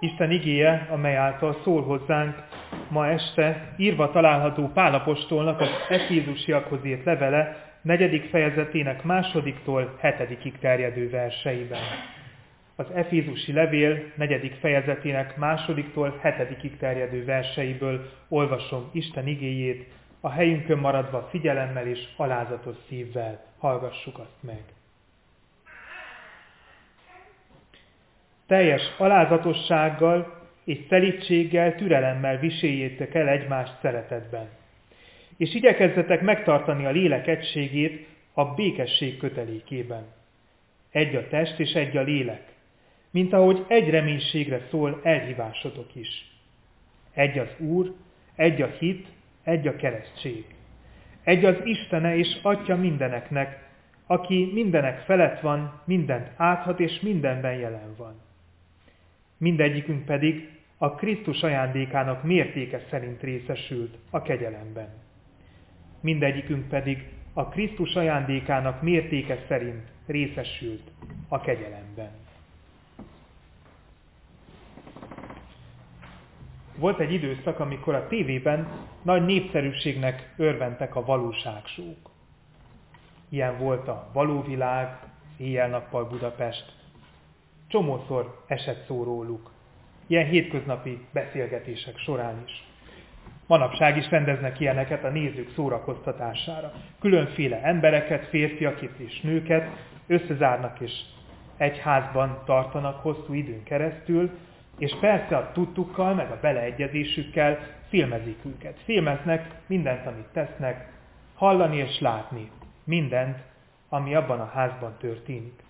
Isten igéje, amely által szól hozzánk ma este, írva található Pálapostolnak az Efézusiakhoz írt levele, negyedik fejezetének másodiktól hetedikig terjedő verseiben. Az Efézusi levél negyedik fejezetének másodiktól hetedikig terjedő verseiből olvasom Isten igéjét, a helyünkön maradva figyelemmel és alázatos szívvel hallgassuk azt meg. Teljes alázatossággal és szelítséggel, türelemmel viséljétek el egymást szeretetben. És igyekezzetek megtartani a lélek egységét a békesség kötelékében. Egy a test és egy a lélek, mint ahogy egy reménységre szól elhívásotok is. Egy az Úr, egy a hit, egy a keresztség. Egy az Istene és Atya mindeneknek, aki mindenek felett van, mindent áthat és mindenben jelen van. Mindegyikünk pedig a Krisztus ajándékának mértéke szerint részesült a kegyelemben. Mindegyikünk pedig a Krisztus ajándékának mértéke szerint részesült a kegyelemben. Volt egy időszak, amikor a tévében nagy népszerűségnek örventek a valóságsók. Ilyen volt a Valóvilág, Éjjel-nappal Budapest. Csomószor esett szó róluk. Ilyen hétköznapi beszélgetések során is. Manapság is rendeznek ilyeneket a nézők szórakoztatására. Különféle embereket, férfiakat és nőket összezárnak és egy házban tartanak hosszú időn keresztül, és persze a tudtukkal, meg a beleegyezésükkel filmezik őket. Filmeznek mindent, amit tesznek, hallani és látni mindent, ami abban a házban történik.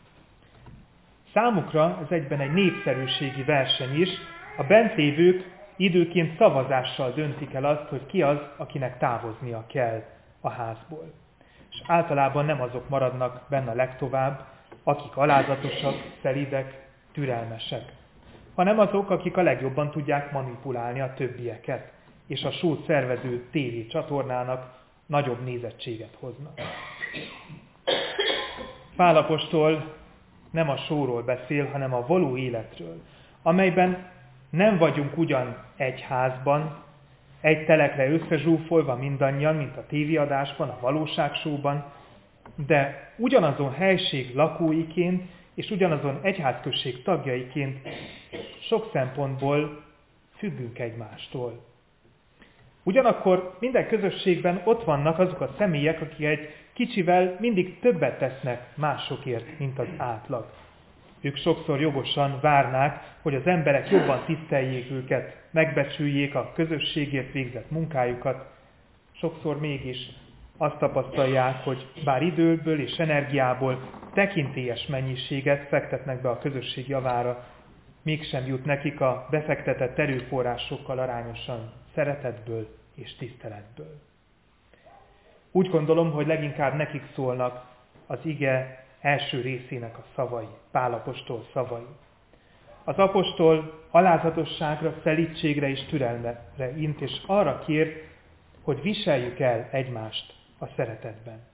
Számukra ez egyben egy népszerűségi verseny is, a bent lévők időként szavazással döntik el azt, hogy ki az, akinek távoznia kell a házból. És általában nem azok maradnak benne legtovább, akik alázatosak, szelidek, türelmesek hanem azok, akik a legjobban tudják manipulálni a többieket, és a sót szervező tévé csatornának nagyobb nézettséget hoznak. Pálapostól nem a sóról beszél, hanem a való életről, amelyben nem vagyunk ugyan egy házban, egy telekre összezsúfolva mindannyian, mint a tévéadásban, a valóságsóban, de ugyanazon helység lakóiként és ugyanazon egyházközség tagjaiként sok szempontból függünk egymástól. Ugyanakkor minden közösségben ott vannak azok a személyek, akik egy kicsivel mindig többet tesznek másokért, mint az átlag. Ők sokszor jogosan várnák, hogy az emberek jobban tiszteljék őket, megbecsüljék a közösségért végzett munkájukat. Sokszor mégis azt tapasztalják, hogy bár időből és energiából tekintélyes mennyiséget fektetnek be a közösség javára, mégsem jut nekik a befektetett erőforrásokkal arányosan szeretetből és tiszteletből. Úgy gondolom, hogy leginkább nekik szólnak az ige első részének a szavai, Pálapostól szavai. Az apostol alázatosságra, szelítségre és türelmre int, és arra kér, hogy viseljük el egymást a szeretetben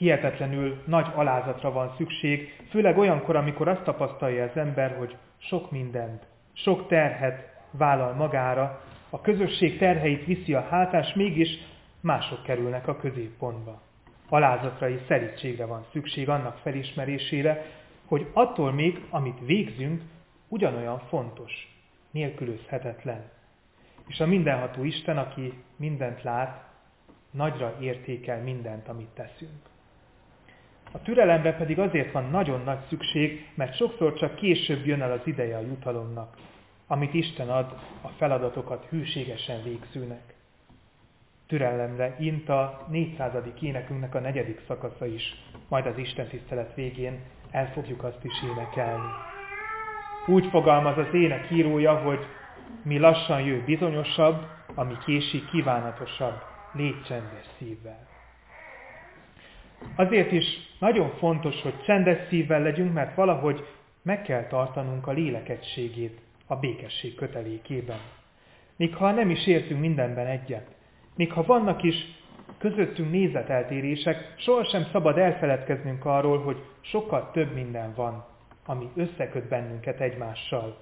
hihetetlenül nagy alázatra van szükség, főleg olyankor, amikor azt tapasztalja az ember, hogy sok mindent, sok terhet vállal magára, a közösség terheit viszi a hátás, mégis mások kerülnek a középpontba. Alázatra és szerítségre van szükség annak felismerésére, hogy attól még, amit végzünk, ugyanolyan fontos, nélkülözhetetlen. És a mindenható Isten, aki mindent lát, nagyra értékel mindent, amit teszünk. A türelemre pedig azért van nagyon nagy szükség, mert sokszor csak később jön el az ideje a jutalomnak, amit Isten ad a feladatokat hűségesen végzőnek. Türelemre int a 400. énekünknek a negyedik szakasza is, majd az Isten tisztelet végén el fogjuk azt is énekelni. Úgy fogalmaz az ének írója, hogy mi lassan jő bizonyosabb, ami késik kívánatosabb, légy csendes szívvel. Azért is nagyon fontos, hogy csendes szívvel legyünk, mert valahogy meg kell tartanunk a lélekegységét a békesség kötelékében. Még ha nem is értünk mindenben egyet, még ha vannak is közöttünk nézeteltérések, sohasem szabad elfeledkeznünk arról, hogy sokkal több minden van, ami összeköt bennünket egymással,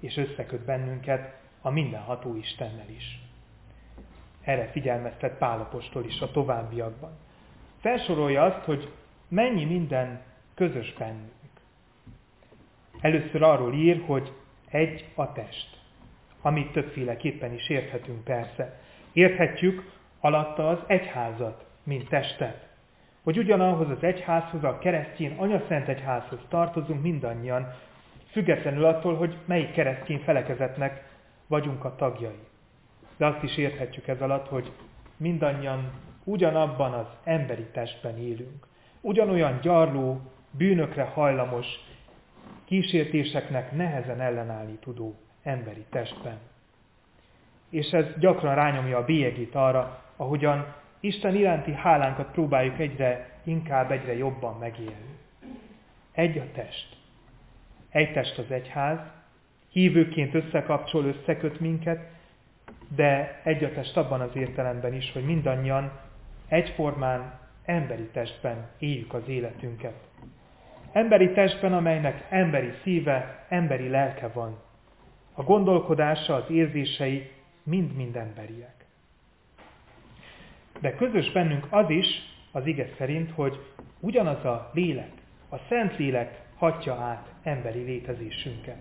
és összeköt bennünket a mindenható Istennel is. Erre figyelmeztet Pálapostól is a továbbiakban. Felsorolja azt, hogy mennyi minden közös bennünk. Először arról ír, hogy egy a test, amit többféleképpen is érthetünk persze. Érthetjük alatta az egyházat, mint testet. Hogy ugyanahhoz az egyházhoz, a keresztény anyaszent egyházhoz tartozunk mindannyian, függetlenül attól, hogy melyik keresztény felekezetnek vagyunk a tagjai. De azt is érthetjük ez alatt, hogy mindannyian ugyanabban az emberi testben élünk. Ugyanolyan gyarló, bűnökre hajlamos, kísértéseknek nehezen ellenállni tudó emberi testben. És ez gyakran rányomja a bélyegét arra, ahogyan Isten iránti hálánkat próbáljuk egyre inkább, egyre jobban megélni. Egy a test. Egy test az egyház, hívőként összekapcsol, összeköt minket, de egy a test abban az értelemben is, hogy mindannyian egyformán emberi testben éljük az életünket. Emberi testben, amelynek emberi szíve, emberi lelke van. A gondolkodása, az érzései mind-mind emberiek. De közös bennünk az is, az ige szerint, hogy ugyanaz a lélek, a Szent Lélek hatja át emberi létezésünket.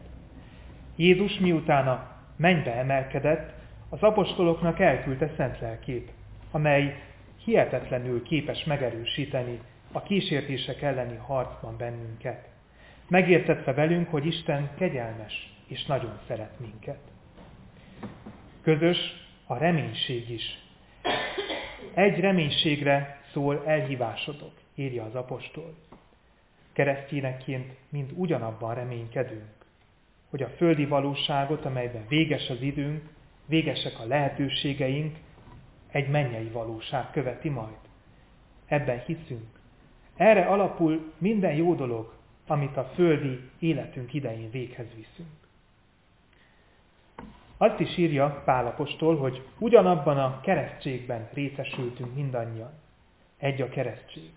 Jézus miután a mennybe emelkedett, az apostoloknak elküldte szent lelkét, amely hihetetlenül képes megerősíteni a kísértések elleni harcban bennünket. Megértetve velünk, hogy Isten kegyelmes és nagyon szeret minket. Közös a reménység is. Egy reménységre szól elhívásodok, írja az apostol. Keresztényekként mind ugyanabban reménykedünk, hogy a földi valóságot, amelyben véges az időnk, végesek a lehetőségeink, egy mennyei valóság követi majd. Ebben hiszünk. Erre alapul minden jó dolog, amit a földi életünk idején véghez viszünk. Azt is írja Pálapostól, hogy ugyanabban a keresztségben részesültünk mindannyian. Egy a keresztség.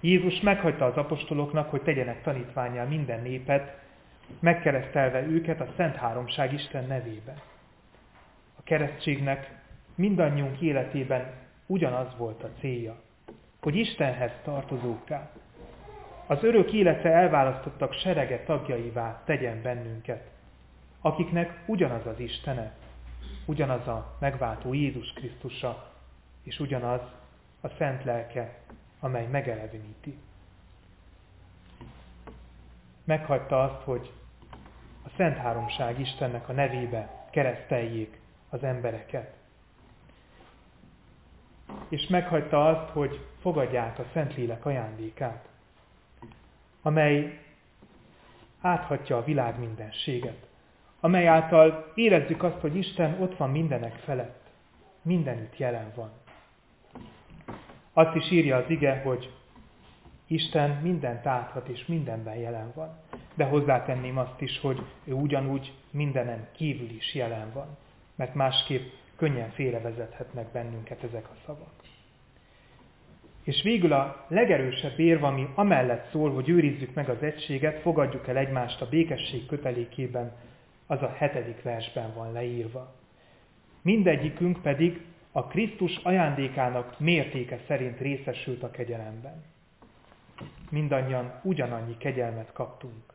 Jézus meghagyta az apostoloknak, hogy tegyenek tanítványá minden népet, megkeresztelve őket a Szent Háromság Isten nevében. A keresztségnek mindannyiunk életében ugyanaz volt a célja, hogy Istenhez tartozókká, az örök életre elválasztottak serege tagjaivá tegyen bennünket, akiknek ugyanaz az Istene, ugyanaz a megváltó Jézus Krisztusa, és ugyanaz a Szent Lelke, amely megeleveníti. Meghagyta azt, hogy a Szent Háromság Istennek a nevébe kereszteljék az embereket. És meghagyta azt, hogy fogadják a Szentlélek ajándékát, amely áthatja a világ mindenséget, amely által érezzük azt, hogy Isten ott van mindenek felett, mindenütt jelen van. Azt is írja az ige, hogy Isten mindent áthat és mindenben jelen van. De hozzátenném azt is, hogy ő ugyanúgy mindenen kívül is jelen van, mert másképp könnyen félrevezethetnek bennünket ezek a szavak. És végül a legerősebb érv, ami amellett szól, hogy őrizzük meg az egységet, fogadjuk el egymást a békesség kötelékében, az a hetedik versben van leírva. Mindegyikünk pedig a Krisztus ajándékának mértéke szerint részesült a kegyelemben. Mindannyian ugyanannyi kegyelmet kaptunk.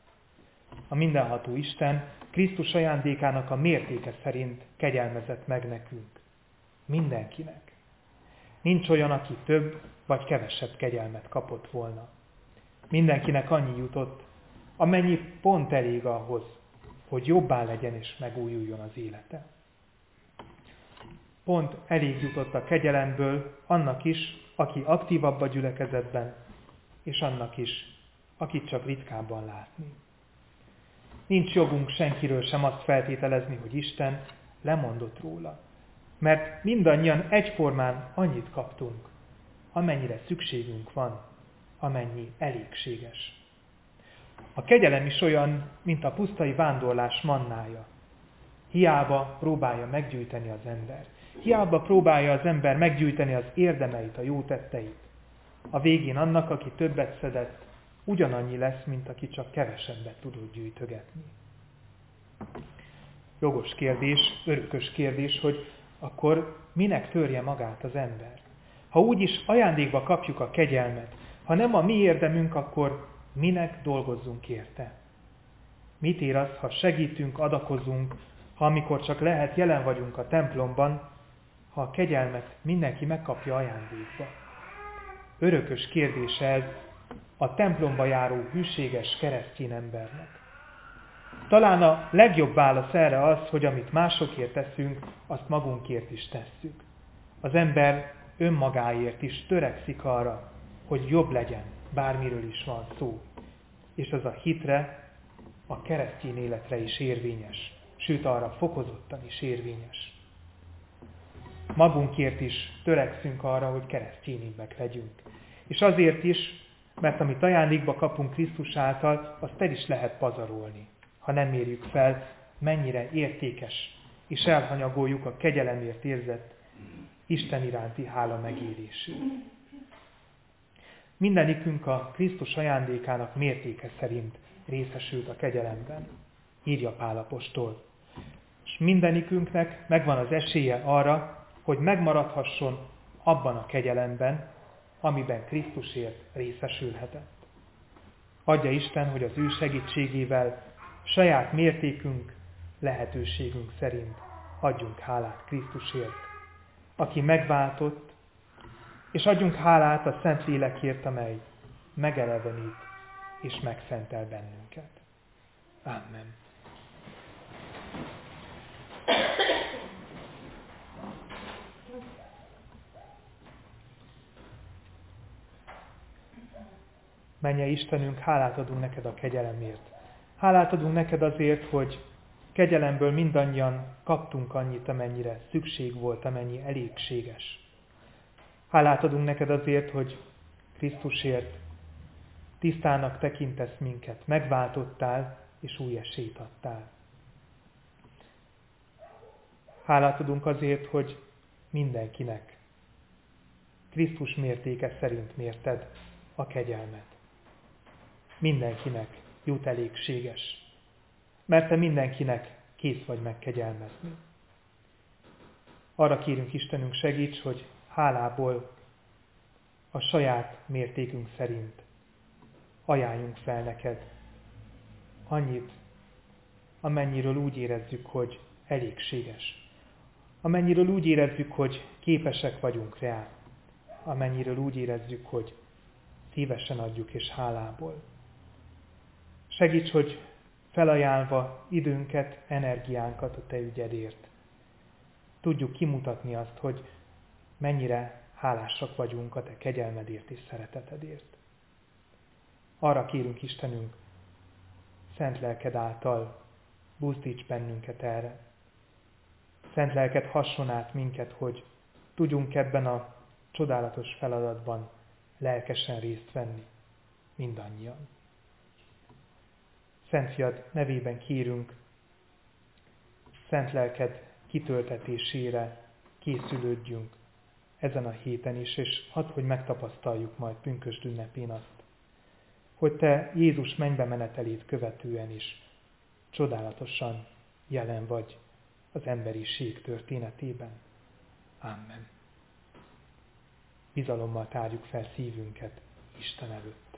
A mindenható Isten Krisztus ajándékának a mértéke szerint kegyelmezett meg nekünk. Mindenkinek. Nincs olyan, aki több vagy kevesebb kegyelmet kapott volna. Mindenkinek annyi jutott, amennyi pont elég ahhoz, hogy jobbá legyen és megújuljon az élete. Pont elég jutott a kegyelemből annak is, aki aktívabb a gyülekezetben, és annak is, akit csak ritkábban látni. Nincs jogunk senkiről sem azt feltételezni, hogy Isten lemondott róla. Mert mindannyian egyformán annyit kaptunk, amennyire szükségünk van, amennyi elégséges. A kegyelem is olyan, mint a pusztai vándorlás mannája. Hiába próbálja meggyűjteni az ember. Hiába próbálja az ember meggyűjteni az érdemeit, a jó tetteit. A végén annak, aki többet szedett, ugyanannyi lesz, mint aki csak kevesebbet tudott gyűjtögetni. jogos kérdés, örökös kérdés, hogy akkor minek törje magát az ember? Ha úgyis ajándékba kapjuk a kegyelmet, ha nem a mi érdemünk, akkor minek dolgozzunk érte? Mit ér az, ha segítünk, adakozunk, ha amikor csak lehet jelen vagyunk a templomban, ha a kegyelmet mindenki megkapja ajándékba? Örökös kérdése ez a templomba járó hűséges keresztény embernek. Talán a legjobb válasz erre az, hogy amit másokért teszünk, azt magunkért is tesszük. Az ember önmagáért is törekszik arra, hogy jobb legyen, bármiről is van szó. És az a hitre, a keresztény életre is érvényes, sőt arra fokozottan is érvényes. Magunkért is törekszünk arra, hogy keresztényibbek legyünk. És azért is, mert amit ajándékba kapunk Krisztus által, azt el is lehet pazarolni ha nem mérjük fel, mennyire értékes, és elhanyagoljuk a kegyelemért érzett Isten iránti hála megélését. Mindenikünk a Krisztus ajándékának mértéke szerint részesült a kegyelemben, írja Pálapostól. És mindenikünknek megvan az esélye arra, hogy megmaradhasson abban a kegyelemben, amiben Krisztusért részesülhetett. Adja Isten, hogy az ő segítségével saját mértékünk, lehetőségünk szerint adjunk hálát Krisztusért, aki megváltott, és adjunk hálát a Szent Lélekért, amely megelevenít és megszentel bennünket. Amen. Menje Istenünk, hálát adunk neked a kegyelemért, Hálát adunk neked azért, hogy kegyelemből mindannyian kaptunk annyit, amennyire szükség volt, amennyi elégséges. Hálát adunk neked azért, hogy Krisztusért tisztának tekintesz minket, megváltottál és új esélyt adtál. Hálát adunk azért, hogy mindenkinek Krisztus mértéke szerint mérted a kegyelmet. Mindenkinek jut elégséges. Mert te mindenkinek kész vagy megkegyelmezni. Arra kérünk Istenünk segíts, hogy hálából a saját mértékünk szerint ajánljunk fel neked annyit, amennyiről úgy érezzük, hogy elégséges. Amennyiről úgy érezzük, hogy képesek vagyunk rá. Amennyiről úgy érezzük, hogy szívesen adjuk és hálából. Segíts, hogy felajánlva időnket, energiánkat a Te ügyedért. Tudjuk kimutatni azt, hogy mennyire hálásak vagyunk a Te kegyelmedért és szeretetedért. Arra kérünk Istenünk, szent lelked által buzdíts bennünket erre. Szent lelked hasson át minket, hogy tudjunk ebben a csodálatos feladatban lelkesen részt venni mindannyian. Szent Fiad nevében kérünk, Szent Lelked kitöltetésére készülődjünk ezen a héten is, és hadd, hogy megtapasztaljuk majd pünkösd ünnepén azt, hogy Te Jézus mennybe menetelét követően is csodálatosan jelen vagy az emberiség történetében. Amen. Bizalommal tárjuk fel szívünket Isten előtt.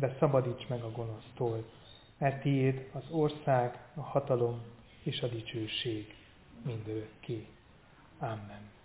de szabadíts meg a gonosztól, mert tiéd az ország, a hatalom és a dicsőség mindörökké. Amen.